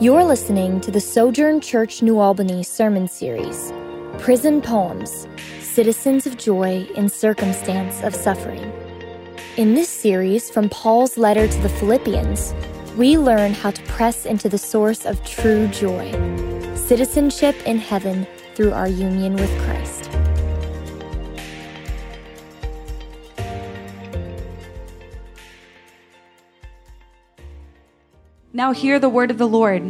You're listening to the Sojourn Church New Albany sermon series, Prison Poems Citizens of Joy in Circumstance of Suffering. In this series from Paul's letter to the Philippians, we learn how to press into the source of true joy citizenship in heaven through our union with Christ. Now, hear the word of the Lord.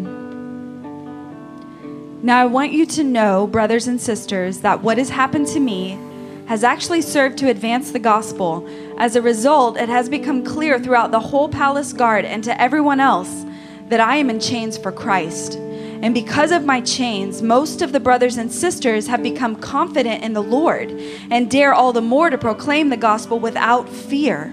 Now, I want you to know, brothers and sisters, that what has happened to me has actually served to advance the gospel. As a result, it has become clear throughout the whole palace guard and to everyone else that I am in chains for Christ. And because of my chains, most of the brothers and sisters have become confident in the Lord and dare all the more to proclaim the gospel without fear.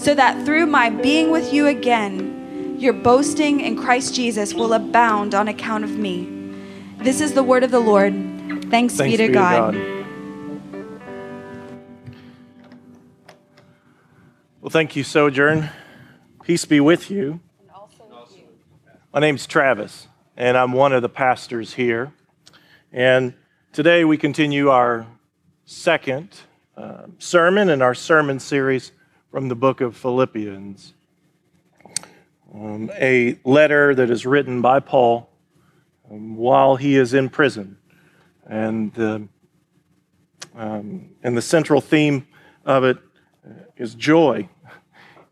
so that through my being with you again, your boasting in Christ Jesus will abound on account of me. This is the word of the Lord. Thanks, Thanks be, to, be to God. God. Well, thank you, Sojourn. Peace be with you. My name's Travis, and I'm one of the pastors here. And today we continue our second uh, sermon in our sermon series from the book of Philippians, um, a letter that is written by Paul um, while he is in prison. And the, um, and the central theme of it is joy,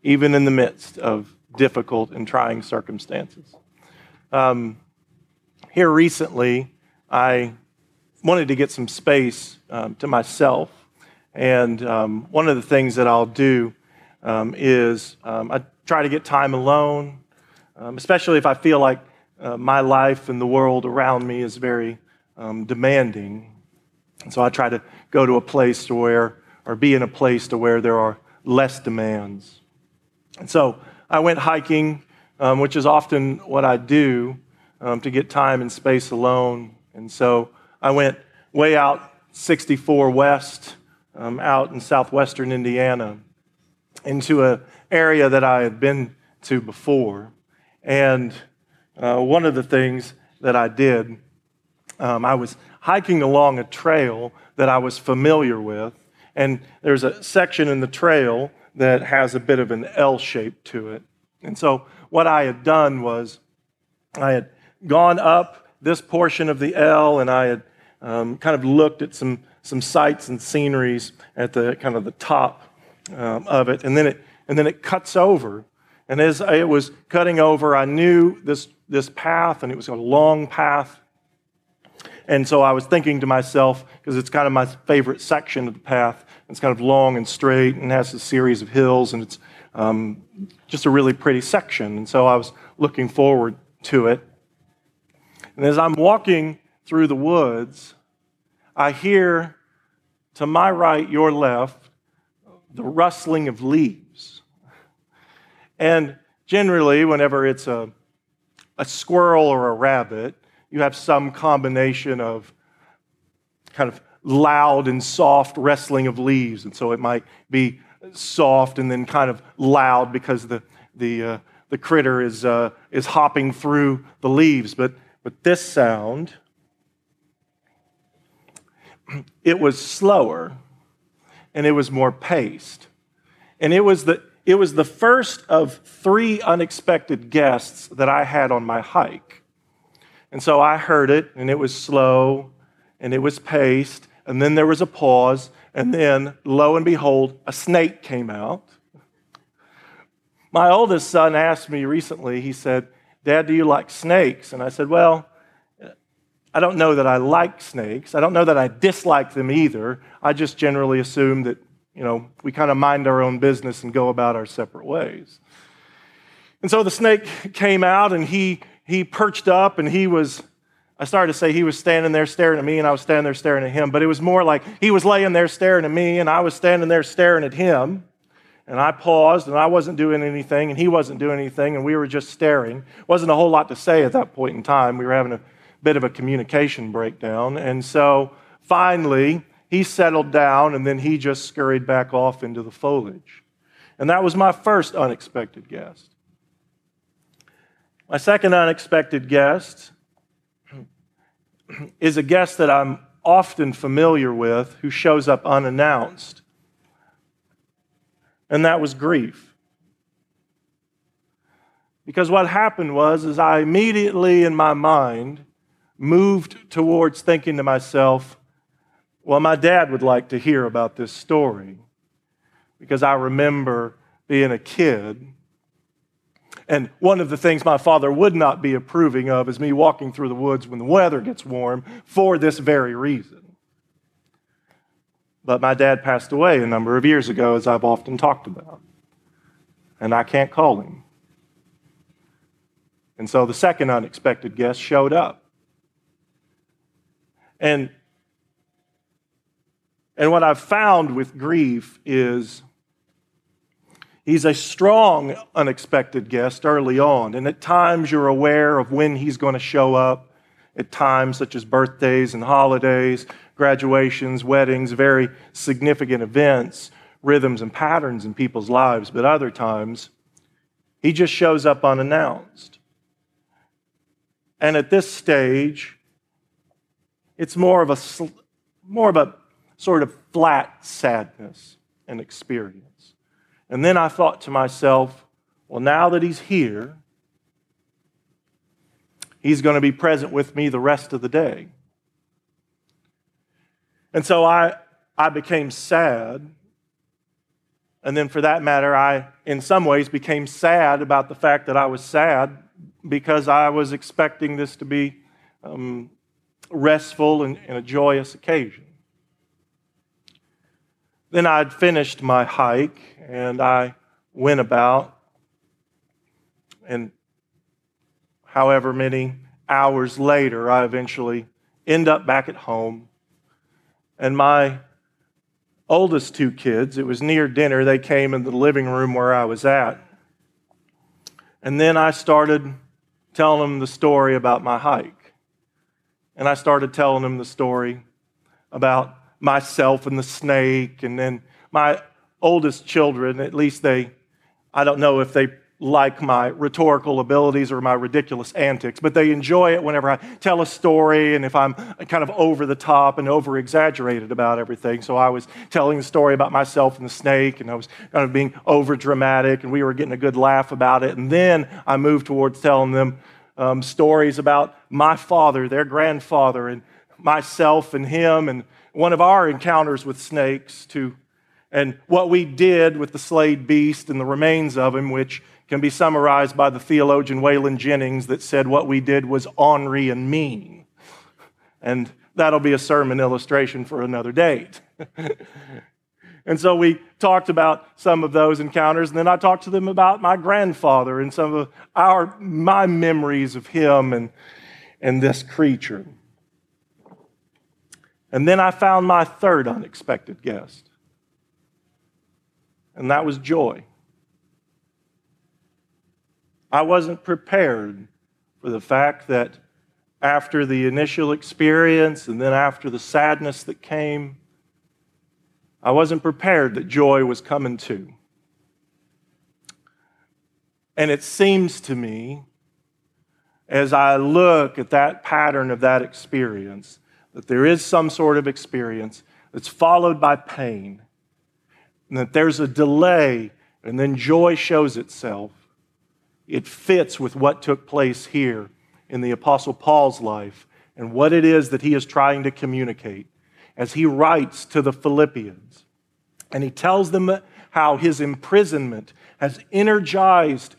even in the midst of difficult and trying circumstances. Um, here recently, I wanted to get some space um, to myself. And um, one of the things that I'll do um, is um, I try to get time alone, um, especially if I feel like uh, my life and the world around me is very um, demanding. And so I try to go to a place to where, or be in a place to where there are less demands. And so I went hiking, um, which is often what I do um, to get time and space alone. And so I went way out 64 West, out in southwestern Indiana into an area that I had been to before. And uh, one of the things that I did, um, I was hiking along a trail that I was familiar with. And there's a section in the trail that has a bit of an L shape to it. And so what I had done was I had gone up this portion of the L and I had um, kind of looked at some, some sights and sceneries at the kind of the top um, of it, and then it and then it cuts over. And as it was cutting over, I knew this this path, and it was a long path. And so I was thinking to myself, because it's kind of my favorite section of the path. It's kind of long and straight and has a series of hills, and it's um, just a really pretty section. And so I was looking forward to it. And as I'm walking through the woods, I hear to my right, your left, the rustling of leaves. And generally, whenever it's a, a squirrel or a rabbit, you have some combination of kind of loud and soft rustling of leaves. And so it might be soft and then kind of loud because the, the, uh, the critter is, uh, is hopping through the leaves. But, but this sound, it was slower and it was more paced. And it was the, it was the first of three unexpected guests that I had on my hike. And so I heard it, and it was slow and it was paced, and then there was a pause, and then lo and behold, a snake came out. My oldest son asked me recently, he said, Dad, do you like snakes? And I said, Well, I don't know that I like snakes. I don't know that I dislike them either. I just generally assume that, you know, we kind of mind our own business and go about our separate ways. And so the snake came out and he, he perched up and he was, I started to say he was standing there staring at me and I was standing there staring at him, but it was more like he was laying there staring at me and I was standing there staring at him. And I paused and I wasn't doing anything and he wasn't doing anything and we were just staring. Wasn't a whole lot to say at that point in time. We were having a bit of a communication breakdown. And so finally, he settled down and then he just scurried back off into the foliage. And that was my first unexpected guest. My second unexpected guest is a guest that I'm often familiar with who shows up unannounced and that was grief. Because what happened was is I immediately in my mind moved towards thinking to myself, well, my dad would like to hear about this story. Because I remember being a kid. And one of the things my father would not be approving of is me walking through the woods when the weather gets warm for this very reason. But my dad passed away a number of years ago, as I've often talked about. And I can't call him. And so the second unexpected guest showed up. And, and what I've found with grief is he's a strong unexpected guest early on. And at times you're aware of when he's going to show up. At times, such as birthdays and holidays, graduations, weddings, very significant events, rhythms, and patterns in people's lives, but other times, he just shows up unannounced. And at this stage, it's more of a more of a sort of flat sadness and experience. And then I thought to myself, well, now that he's here, he's going to be present with me the rest of the day. And so I, I became sad. And then, for that matter, I, in some ways, became sad about the fact that I was sad because I was expecting this to be um, restful and, and a joyous occasion. Then I'd finished my hike and I went about, and however many hours later, I eventually end up back at home and my oldest two kids, it was near dinner, they came in the living room where I was at. And then I started telling them the story about my hike. And I started telling them the story about myself and the snake. And then my oldest children, at least they, I don't know if they like my rhetorical abilities or my ridiculous antics, but they enjoy it whenever I tell a story and if I'm kind of over the top and over exaggerated about everything. So I was telling the story about myself and the snake, and I was kind of being over dramatic, and we were getting a good laugh about it. And then I moved towards telling them um, stories about my father, their grandfather, and myself and him, and one of our encounters with snakes, to and what we did with the slayed beast and the remains of him, which can be summarized by the theologian Waylon Jennings that said what we did was ornery and mean. And that'll be a sermon illustration for another date. and so we talked about some of those encounters, and then I talked to them about my grandfather and some of our my memories of him and, and this creature. And then I found my third unexpected guest, and that was joy. I wasn't prepared for the fact that after the initial experience and then after the sadness that came, I wasn't prepared that joy was coming too. And it seems to me, as I look at that pattern of that experience, that there is some sort of experience that's followed by pain, and that there's a delay, and then joy shows itself. It fits with what took place here in the Apostle Paul's life and what it is that he is trying to communicate as he writes to the Philippians. And he tells them how his imprisonment has energized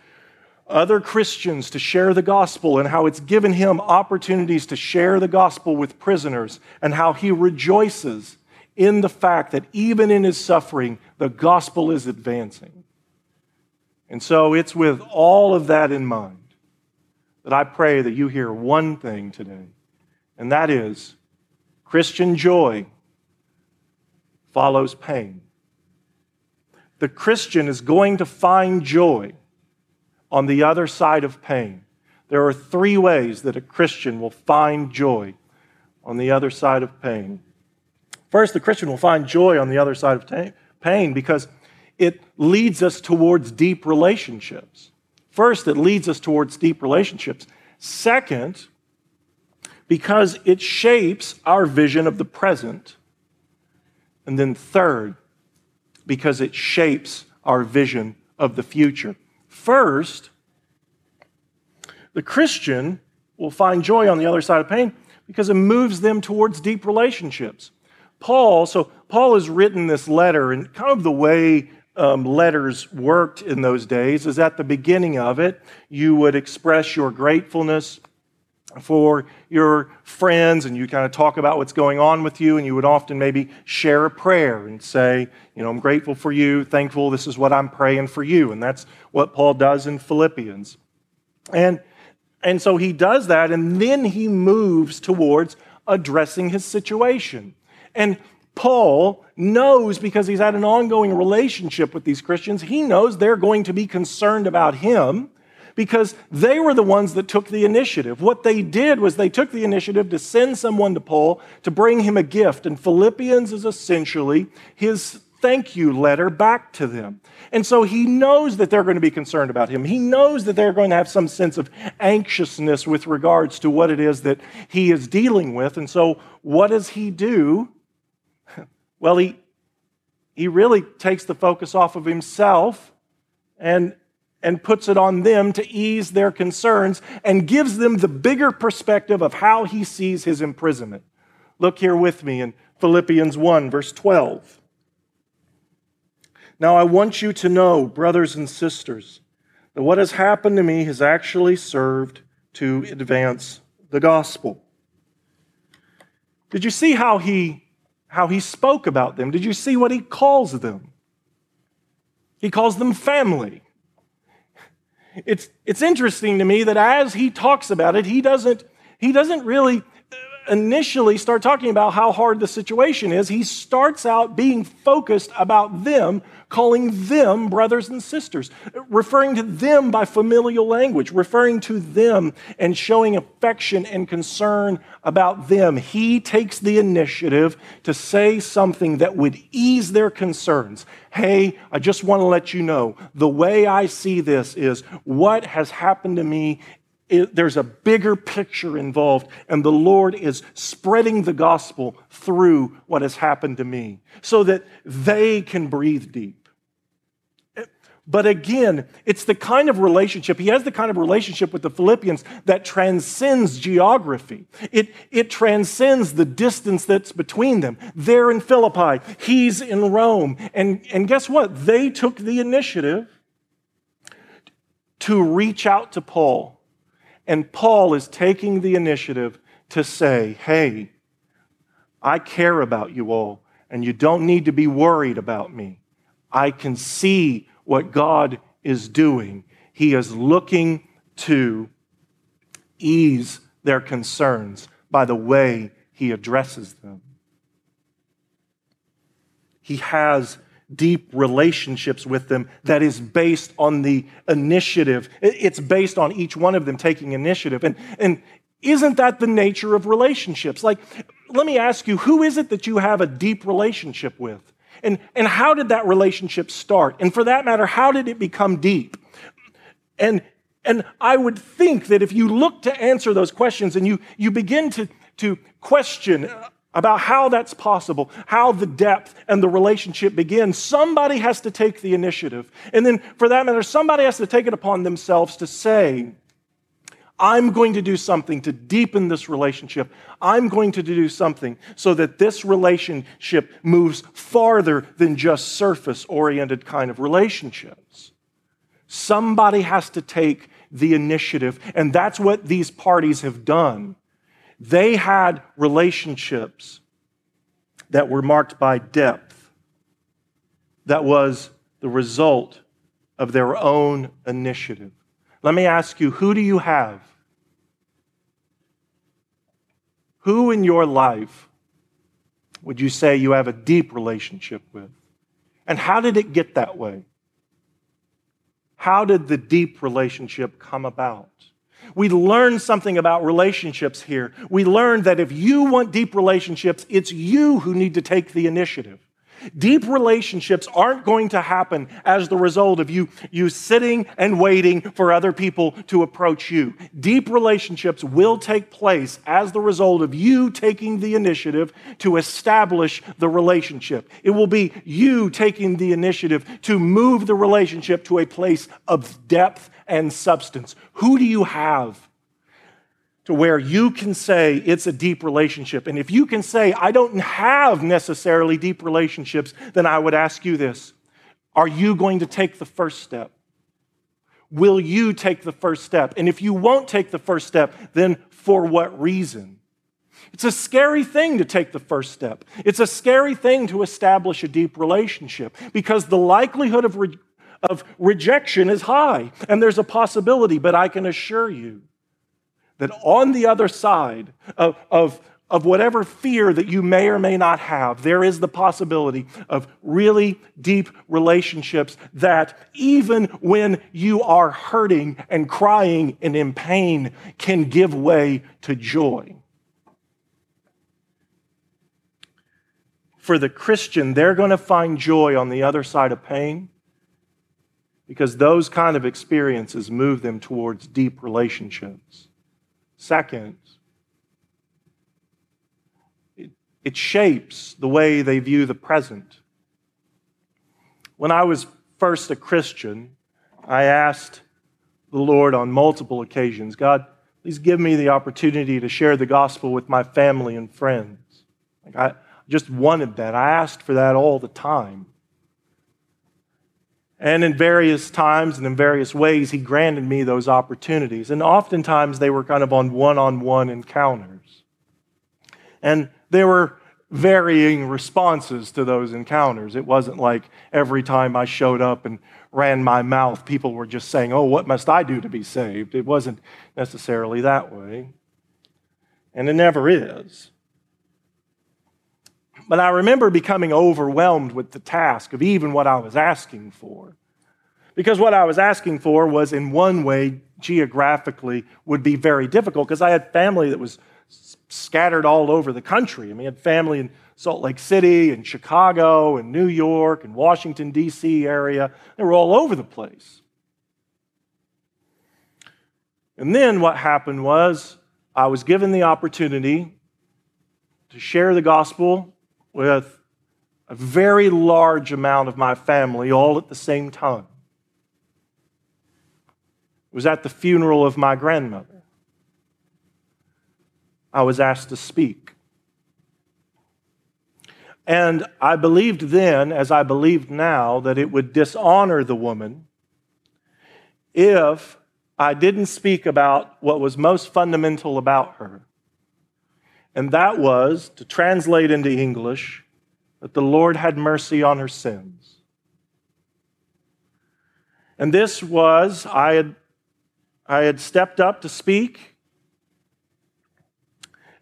other Christians to share the gospel and how it's given him opportunities to share the gospel with prisoners and how he rejoices in the fact that even in his suffering, the gospel is advancing. And so it's with all of that in mind that I pray that you hear one thing today, and that is Christian joy follows pain. The Christian is going to find joy on the other side of pain. There are three ways that a Christian will find joy on the other side of pain. First, the Christian will find joy on the other side of pain because it leads us towards deep relationships. First, it leads us towards deep relationships. Second, because it shapes our vision of the present. And then third, because it shapes our vision of the future. First, the Christian will find joy on the other side of pain because it moves them towards deep relationships. Paul, so Paul has written this letter, and kind of the way um, letters worked in those days is at the beginning of it, you would express your gratefulness for your friends and you kind of talk about what's going on with you and you would often maybe share a prayer and say you know i'm grateful for you thankful this is what i'm praying for you. And that's what paul does in philippians. And and so he does that and then he moves towards addressing his situation. And paul knows because he's had an ongoing relationship with these christians he knows they're going to be concerned about him because they were the ones that took the initiative. What they did was they took the initiative to send someone to Paul to bring him a gift. And Philippians is essentially his thank you letter back to them. And so he knows that they're going to be concerned about him. He knows that they're going to have some sense of anxiousness with regards to what it is that he is dealing with. And so what does he do? Well, he, he really takes the focus off of himself and and puts it on them to ease their concerns and gives them the bigger perspective of how he sees his imprisonment. Look here with me in Philippians 1, verse 12. Now, I want you to know, brothers and sisters, that what has happened to me has actually served to advance the gospel. Did you see how he, how he spoke about them? Did you see what he calls them? He calls them family. It's, it's interesting to me that as he talks about it, he doesn't, he doesn't really initially start talking about how hard the situation is. He starts out being focused about them, calling them brothers and sisters, referring to them by familial language, referring to them and showing affection and concern about them. He takes the initiative to say something that would ease their concerns. Hey, I just want to let you know the way I see this is what has happened to me it, there's a bigger picture involved, and the Lord is spreading the gospel through what has happened to me so that they can breathe deep. But again, it's the kind of relationship, he has the kind of relationship with the Philippians that transcends geography. It, it transcends the distance that's between them. They're in Philippi, he's in Rome. And, and guess what? They took the initiative to reach out to Paul and Paul is taking the initiative to say, hey, I care about you all, and you don't need to be worried about me. I can see what God is doing. He is looking to ease their concerns by the way he addresses them. He has deep relationships with them that is based on the initiative. It's based on each one of them taking initiative. And, and Isn't that the nature of relationships? Like, let me ask you, who is it that you have a deep relationship with? And, and how did that relationship start? And for that matter, how did it become deep? And, and I would think that if you look to answer those questions and you, you begin to, to question about how that's possible, how the depth and the relationship begin, somebody has to take the initiative. And then, for that matter, somebody has to take it upon themselves to say, I'm going to do something to deepen this relationship. I'm going to do something so that this relationship moves farther than just surface oriented kind of relationships. Somebody has to take the initiative, and that's what these parties have done. They had relationships that were marked by depth, that was the result of their own initiative. Let me ask you who do you have Who in your life would you say you have a deep relationship with? And how did it get that way? How did the deep relationship come about? We learned something about relationships here. We learned that if you want deep relationships, it's you who need to take the initiative. Deep relationships aren't going to happen as the result of you, you sitting and waiting for other people to approach you. Deep relationships will take place as the result of you taking the initiative to establish the relationship. It will be you taking the initiative to move the relationship to a place of depth and substance. Who do you have? To where you can say it's a deep relationship. And if you can say, I don't have necessarily deep relationships, then I would ask you this Are you going to take the first step? Will you take the first step? And if you won't take the first step, then for what reason? It's a scary thing to take the first step. It's a scary thing to establish a deep relationship because the likelihood of, re- of rejection is high and there's a possibility, but I can assure you that on the other side of, of, of whatever fear that you may or may not have, there is the possibility of really deep relationships that, even when you are hurting and crying and in pain, can give way to joy. For the Christian, they're going to find joy on the other side of pain because those kind of experiences move them towards deep relationships. Second, it, it shapes the way they view the present. When I was first a Christian, I asked the Lord on multiple occasions, God, please give me the opportunity to share the gospel with my family and friends. Like I just wanted that. I asked for that all the time. And in various times and in various ways, he granted me those opportunities. And oftentimes they were kind of on one on one encounters. And there were varying responses to those encounters. It wasn't like every time I showed up and ran my mouth, people were just saying, Oh, what must I do to be saved? It wasn't necessarily that way. And it never is. But I remember becoming overwhelmed with the task of even what I was asking for. Because what I was asking for was, in one way, geographically, would be very difficult because I had family that was scattered all over the country. I mean, I had family in Salt Lake City and Chicago and New York and Washington, D.C. area. They were all over the place. And then what happened was I was given the opportunity to share the gospel with a very large amount of my family all at the same time. It was at the funeral of my grandmother. I was asked to speak. And I believed then, as I believed now, that it would dishonor the woman if I didn't speak about what was most fundamental about her and that was to translate into English that the Lord had mercy on her sins. And this was, I had, I had stepped up to speak,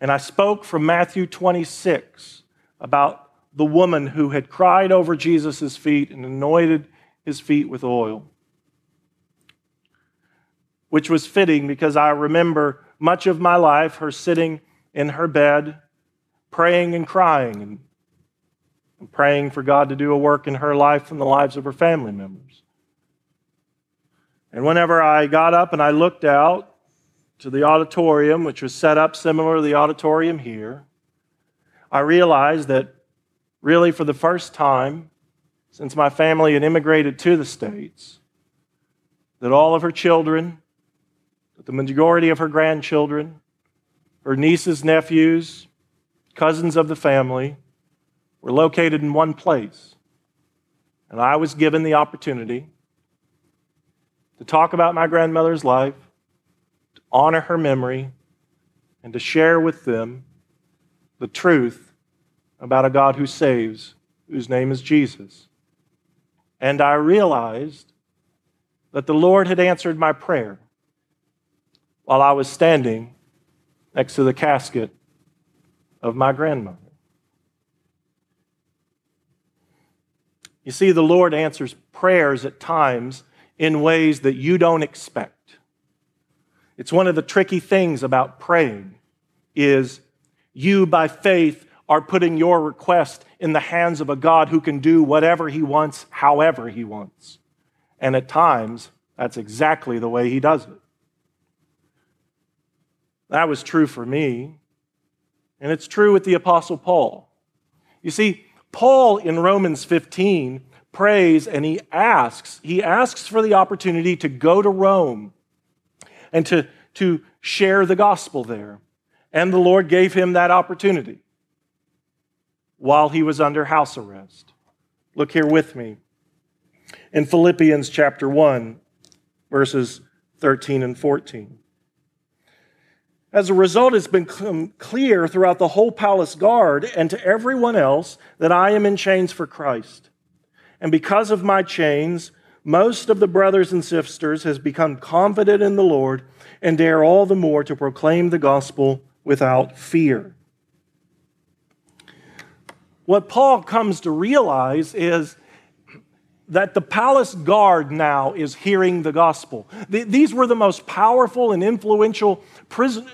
and I spoke from Matthew 26 about the woman who had cried over Jesus' feet and anointed his feet with oil, which was fitting because I remember much of my life her sitting in her bed, praying and crying, and, praying for God to do a work in her life and the lives of her family members. And whenever I got up and I looked out to the auditorium, which was set up similar to the auditorium here, I realized that really for the first time since my family had immigrated to the States, that all of her children, that the majority of her grandchildren, her nieces, nephews, cousins of the family, were located in one place. And I was given the opportunity to talk about my grandmother's life, to honor her memory, and to share with them the truth about a God who saves, whose name is Jesus. And I realized that the Lord had answered my prayer while I was standing next to the casket of my grandmother. You see, the Lord answers prayers at times in ways that you don't expect. It's one of the tricky things about praying is you by faith are putting your request in the hands of a God who can do whatever he wants, however he wants. And at times, that's exactly the way he does it. That was true for me, and it's true with the Apostle Paul. You see, Paul in Romans 15 prays and he asks, he asks for the opportunity to go to Rome and to, to share the gospel there. And the Lord gave him that opportunity while he was under house arrest. Look here with me. In Philippians chapter 1, verses 13 and 14. As a result, it's become um, clear throughout the whole palace guard and to everyone else that I am in chains for Christ. And because of my chains, most of the brothers and sisters has become confident in the Lord and dare all the more to proclaim the gospel without fear. What Paul comes to realize is that the palace guard now is hearing the gospel. These were the most powerful and influential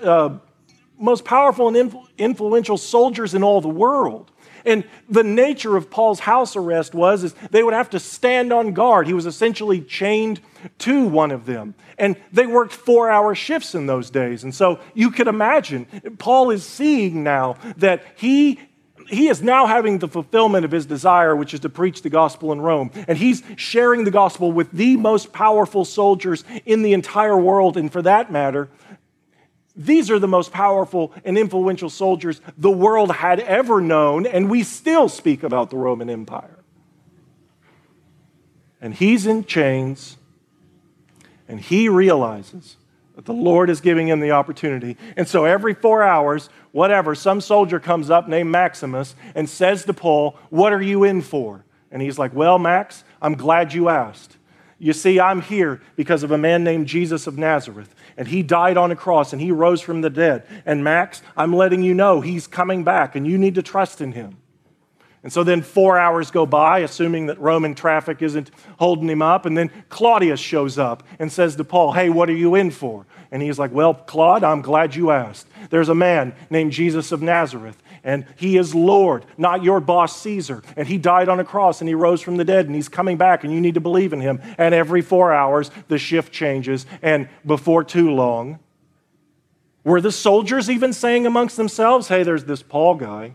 uh, most powerful and influ- influential soldiers in all the world. And the nature of Paul's house arrest was is they would have to stand on guard. He was essentially chained to one of them. And they worked four hour shifts in those days. And so you could imagine, Paul is seeing now that he he is now having the fulfillment of his desire, which is to preach the gospel in Rome. And he's sharing the gospel with the most powerful soldiers in the entire world. And for that matter, these are the most powerful and influential soldiers the world had ever known, and we still speak about the Roman Empire. And he's in chains, and he realizes the Lord is giving him the opportunity. And so every four hours, whatever, some soldier comes up named Maximus and says to Paul, What are you in for? And he's like, Well, Max, I'm glad you asked. You see, I'm here because of a man named Jesus of Nazareth. And he died on a cross and he rose from the dead. And Max, I'm letting you know he's coming back and you need to trust in him. And so then four hours go by, assuming that Roman traffic isn't holding him up. And then Claudius shows up and says to Paul, Hey, what are you in for? And he's like, Well, Claude, I'm glad you asked. There's a man named Jesus of Nazareth, and he is Lord, not your boss Caesar. And he died on a cross and he rose from the dead, and he's coming back, and you need to believe in him. And every four hours, the shift changes. And before too long, were the soldiers even saying amongst themselves, Hey, there's this Paul guy?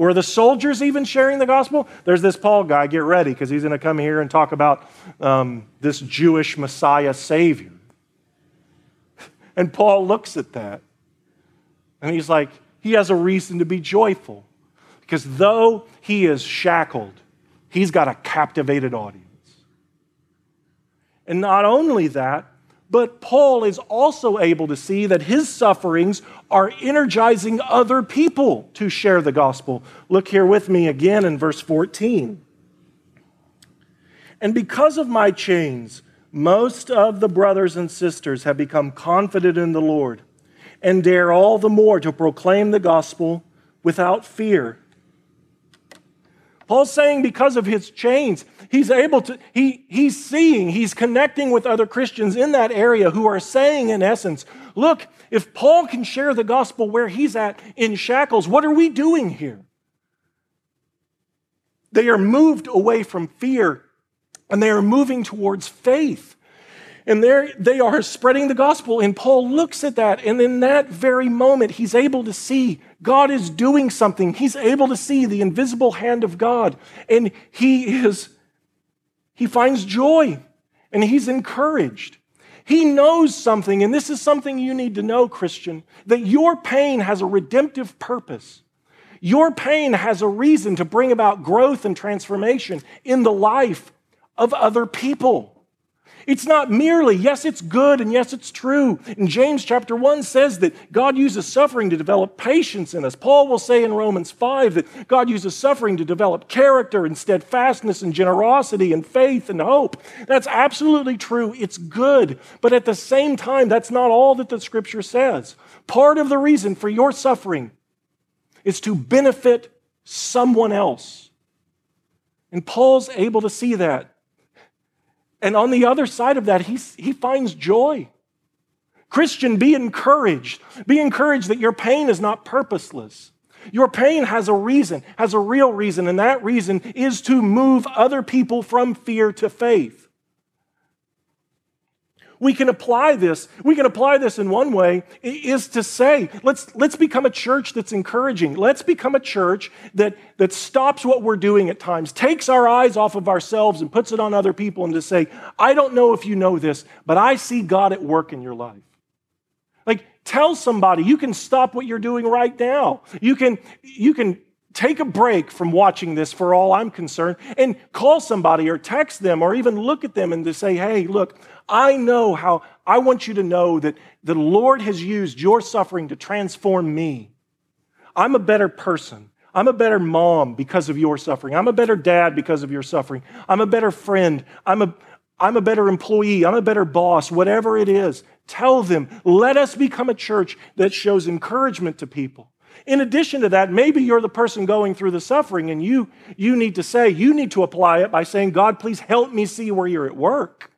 Were the soldiers even sharing the gospel? There's this Paul guy, get ready, because he's going to come here and talk about um, this Jewish Messiah Savior. And Paul looks at that and he's like, he has a reason to be joyful because though he is shackled, he's got a captivated audience. And not only that, but Paul is also able to see that his sufferings are energizing other people to share the gospel. Look here with me again in verse 14. And because of my chains, most of the brothers and sisters have become confident in the Lord and dare all the more to proclaim the gospel without fear. Paul's saying because of his chains, he's able to, he, he's seeing, he's connecting with other Christians in that area who are saying, in essence, Look, if Paul can share the gospel where he's at in shackles, what are we doing here? They are moved away from fear and they are moving towards faith. And there they are spreading the gospel. And Paul looks at that. And in that very moment, he's able to see God is doing something. He's able to see the invisible hand of God. And he is, he finds joy and he's encouraged. He knows something, and this is something you need to know, Christian, that your pain has a redemptive purpose. Your pain has a reason to bring about growth and transformation in the life of other people. It's not merely, yes, it's good and yes, it's true. And James chapter 1 says that God uses suffering to develop patience in us. Paul will say in Romans 5 that God uses suffering to develop character and steadfastness and generosity and faith and hope. That's absolutely true. It's good. But at the same time, that's not all that the scripture says. Part of the reason for your suffering is to benefit someone else. And Paul's able to see that. And on the other side of that, he, he finds joy. Christian, be encouraged. Be encouraged that your pain is not purposeless. Your pain has a reason, has a real reason, and that reason is to move other people from fear to faith we can apply this. We can apply this in one way is to say, let's, let's become a church that's encouraging. Let's become a church that, that stops what we're doing at times, takes our eyes off of ourselves and puts it on other people and to say, I don't know if you know this, but I see God at work in your life. Like, tell somebody you can stop what you're doing right now. You can, you can take a break from watching this for all I'm concerned and call somebody or text them or even look at them and to say, hey, look, I know how, I want you to know that the Lord has used your suffering to transform me. I'm a better person. I'm a better mom because of your suffering. I'm a better dad because of your suffering. I'm a better friend. I'm a, I'm a better employee. I'm a better boss, whatever it is. Tell them, let us become a church that shows encouragement to people. In addition to that, maybe you're the person going through the suffering and you, you need to say, you need to apply it by saying, God, please help me see where you're at work.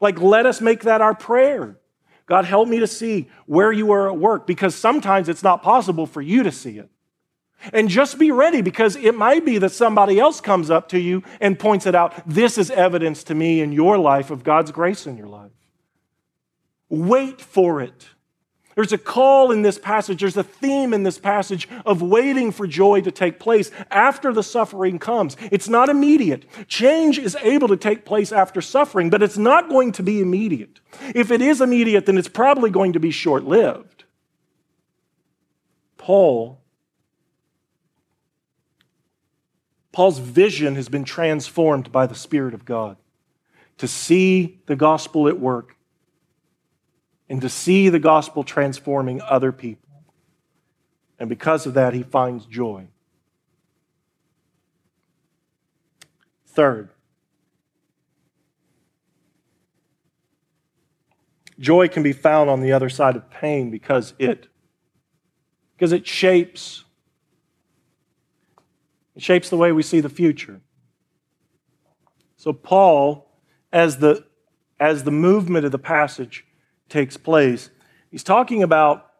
Like, let us make that our prayer. God, help me to see where you are at work because sometimes it's not possible for you to see it. And just be ready because it might be that somebody else comes up to you and points it out. This is evidence to me in your life of God's grace in your life. Wait for it. There's a call in this passage, there's a theme in this passage of waiting for joy to take place after the suffering comes. It's not immediate. Change is able to take place after suffering, but it's not going to be immediate. If it is immediate, then it's probably going to be short lived. Paul Paul's vision has been transformed by the Spirit of God to see the gospel at work and to see the gospel transforming other people. And because of that, he finds joy. Third, joy can be found on the other side of pain because it because it shapes it shapes the way we see the future. So Paul as the as the movement of the passage takes place. He's talking about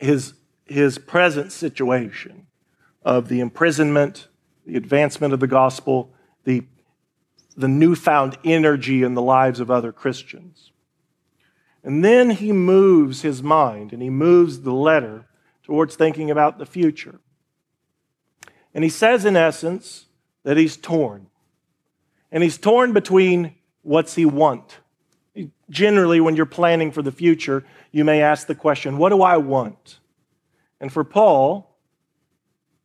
his, his present situation of the imprisonment, the advancement of the gospel, the, the newfound energy in the lives of other Christians. And then he moves his mind and he moves the letter towards thinking about the future. And he says, in essence, that he's torn. And he's torn between what's he want Generally, when you're planning for the future, you may ask the question, What do I want? And for Paul,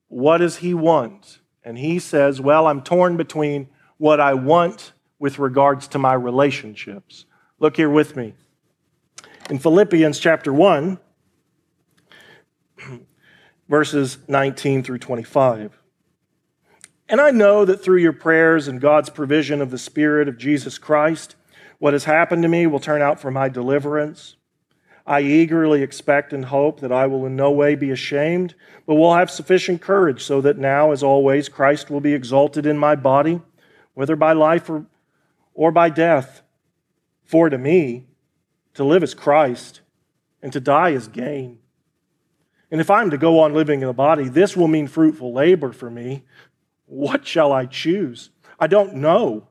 what does he want? And he says, Well, I'm torn between what I want with regards to my relationships. Look here with me. In Philippians chapter 1, verses 19 through 25. And I know that through your prayers and God's provision of the Spirit of Jesus Christ, what has happened to me will turn out for my deliverance. I eagerly expect and hope that I will in no way be ashamed, but will have sufficient courage so that now, as always, Christ will be exalted in my body, whether by life or, or by death. For to me, to live is Christ, and to die is gain. And if I'm to go on living in the body, this will mean fruitful labor for me. What shall I choose? I don't know.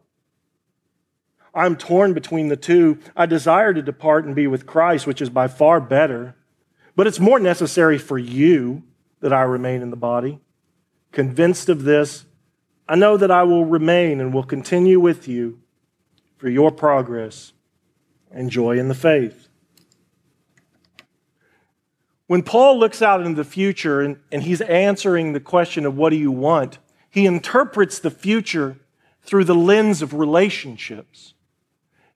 I'm torn between the two. I desire to depart and be with Christ, which is by far better. But it's more necessary for you that I remain in the body. Convinced of this, I know that I will remain and will continue with you for your progress and joy in the faith. When Paul looks out into the future and, and he's answering the question of what do you want, he interprets the future through the lens of relationships.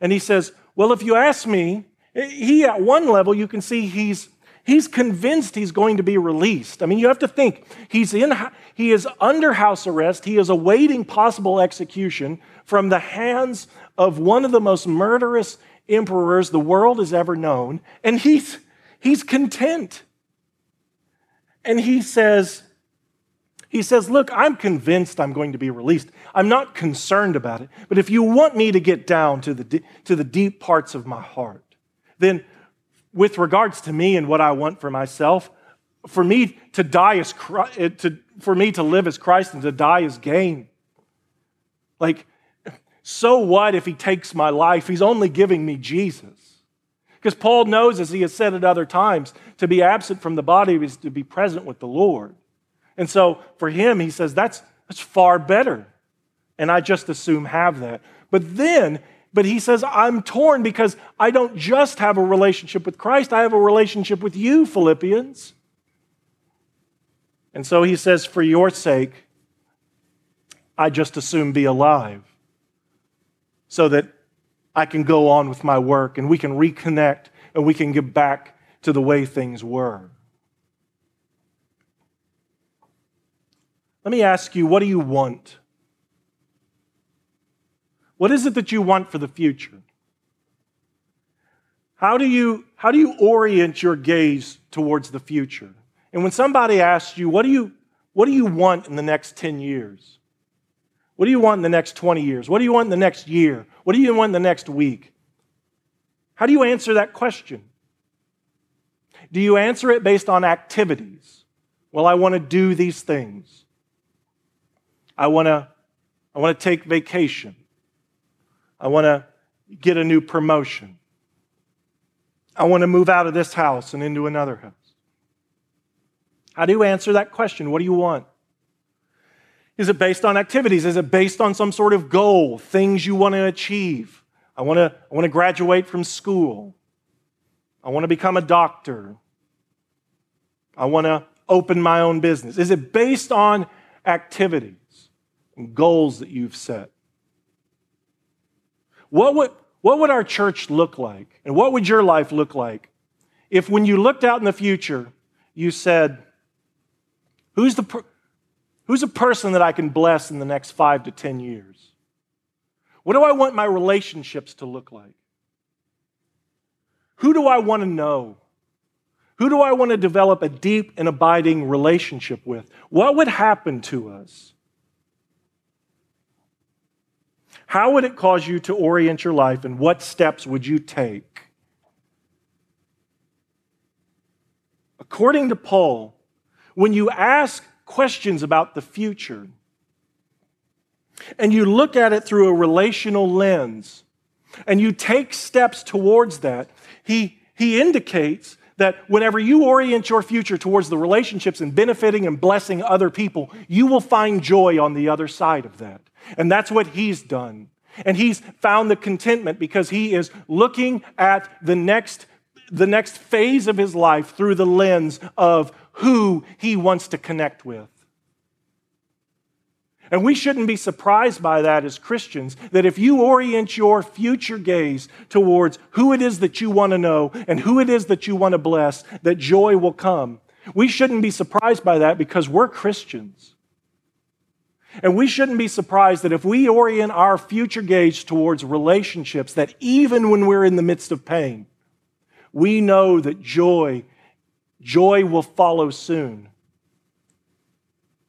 And he says, Well, if you ask me, he at one level, you can see he's He's convinced he's going to be released. I mean, you have to think he's in, he is under house arrest. He is awaiting possible execution from the hands of one of the most murderous emperors the world has ever known. And he's, he's content. And he says, he says, Look, I'm convinced I'm going to be released. I'm not concerned about it. But if you want me to get down to the, to the deep parts of my heart, then with regards to me and what I want for myself, for me to die is eh, to, for me to live as Christ and to die is gain. Like, so what if he takes my life? He's only giving me Jesus. Because Paul knows, as he has said at other times, to be absent from the body is to be present with the Lord. And so for him, he says, that's, that's far better. And I just assume have that. But then but he says, I'm torn because I don't just have a relationship with Christ, I have a relationship with you, Philippians. And so he says, For your sake, I just assume be alive so that I can go on with my work and we can reconnect and we can get back to the way things were. Let me ask you, what do you want? What is it that you want for the future? How do you, how do you orient your gaze towards the future? And when somebody asks you, what do you, what do you want in the next 10 years? What do you want in the next 20 years? What do you want in the next year? What do you want in the next week? How do you answer that question? Do you answer it based on activities? Well, I want to do these things. I want to, I want to take vacation. I want to get a new promotion. I want to move out of this house and into another house. How do you answer that question? What do you want? Is it based on activities? Is it based on some sort of goal, things you want to achieve? I want to, I want to graduate from school. I want to become a doctor. I want to open my own business. Is it based on activities goals that you've set? What would, what would our church look like? And what would your life look like if, when you looked out in the future, you said, Who's, the per- who's a person that I can bless in the next five to 10 years? What do I want my relationships to look like? Who do I want to know? Who do I want to develop a deep and abiding relationship with? What would happen to us? How would it cause you to orient your life, and what steps would you take? According to Paul, when you ask questions about the future and you look at it through a relational lens and you take steps towards that, he, he indicates that whenever you orient your future towards the relationships and benefiting and blessing other people, you will find joy on the other side of that. And that's what he's done. And he's found the contentment because he is looking at the next, the next phase of his life through the lens of who he wants to connect with. And we shouldn't be surprised by that as Christians, that if you orient your future gaze towards who it is that you want to know and who it is that you want to bless, that joy will come. We shouldn't be surprised by that because we're Christians. And we shouldn't be surprised that if we orient our future gaze towards relationships, that even when we're in the midst of pain, we know that joy, joy will follow soon.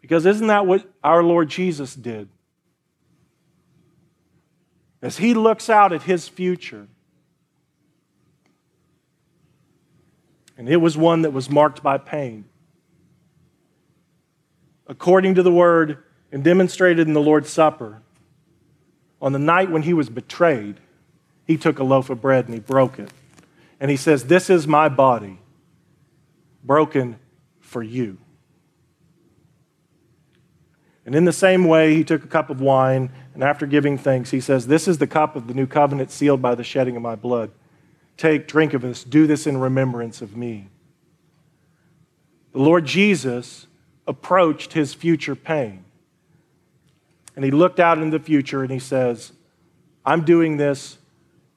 Because isn't that what our Lord Jesus did? As he looks out at his future, and it was one that was marked by pain. According to the word and demonstrated in the Lord's Supper, on the night when he was betrayed, he took a loaf of bread and he broke it. And he says, This is my body, broken for you. And in the same way, he took a cup of wine, and after giving thanks, he says, This is the cup of the new covenant sealed by the shedding of my blood. Take, drink of this, do this in remembrance of me. The Lord Jesus approached his future pain. And he looked out into the future and he says, I'm doing this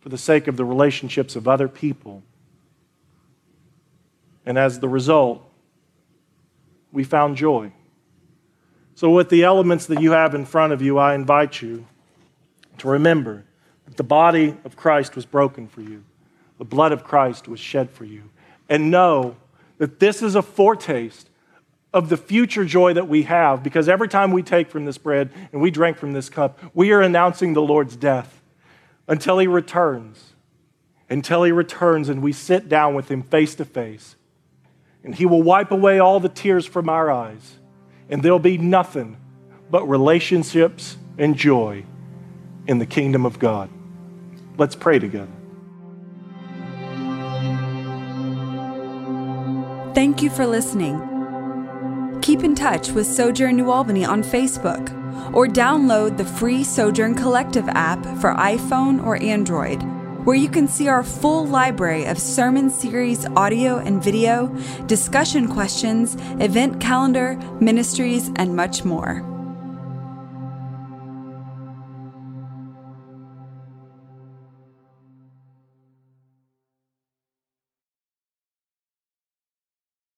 for the sake of the relationships of other people. And as the result, we found joy. So, with the elements that you have in front of you, I invite you to remember that the body of Christ was broken for you, the blood of Christ was shed for you, and know that this is a foretaste of the future joy that we have because every time we take from this bread and we drink from this cup, we are announcing the Lord's death until he returns. Until he returns and we sit down with him face to face. And he will wipe away all the tears from our eyes. And there'll be nothing but relationships and joy in the kingdom of God. Let's pray together. Thank you for listening. Keep in touch with Sojourn New Albany on Facebook or download the free Sojourn Collective app for iPhone or Android, where you can see our full library of sermon series audio and video, discussion questions, event calendar, ministries, and much more.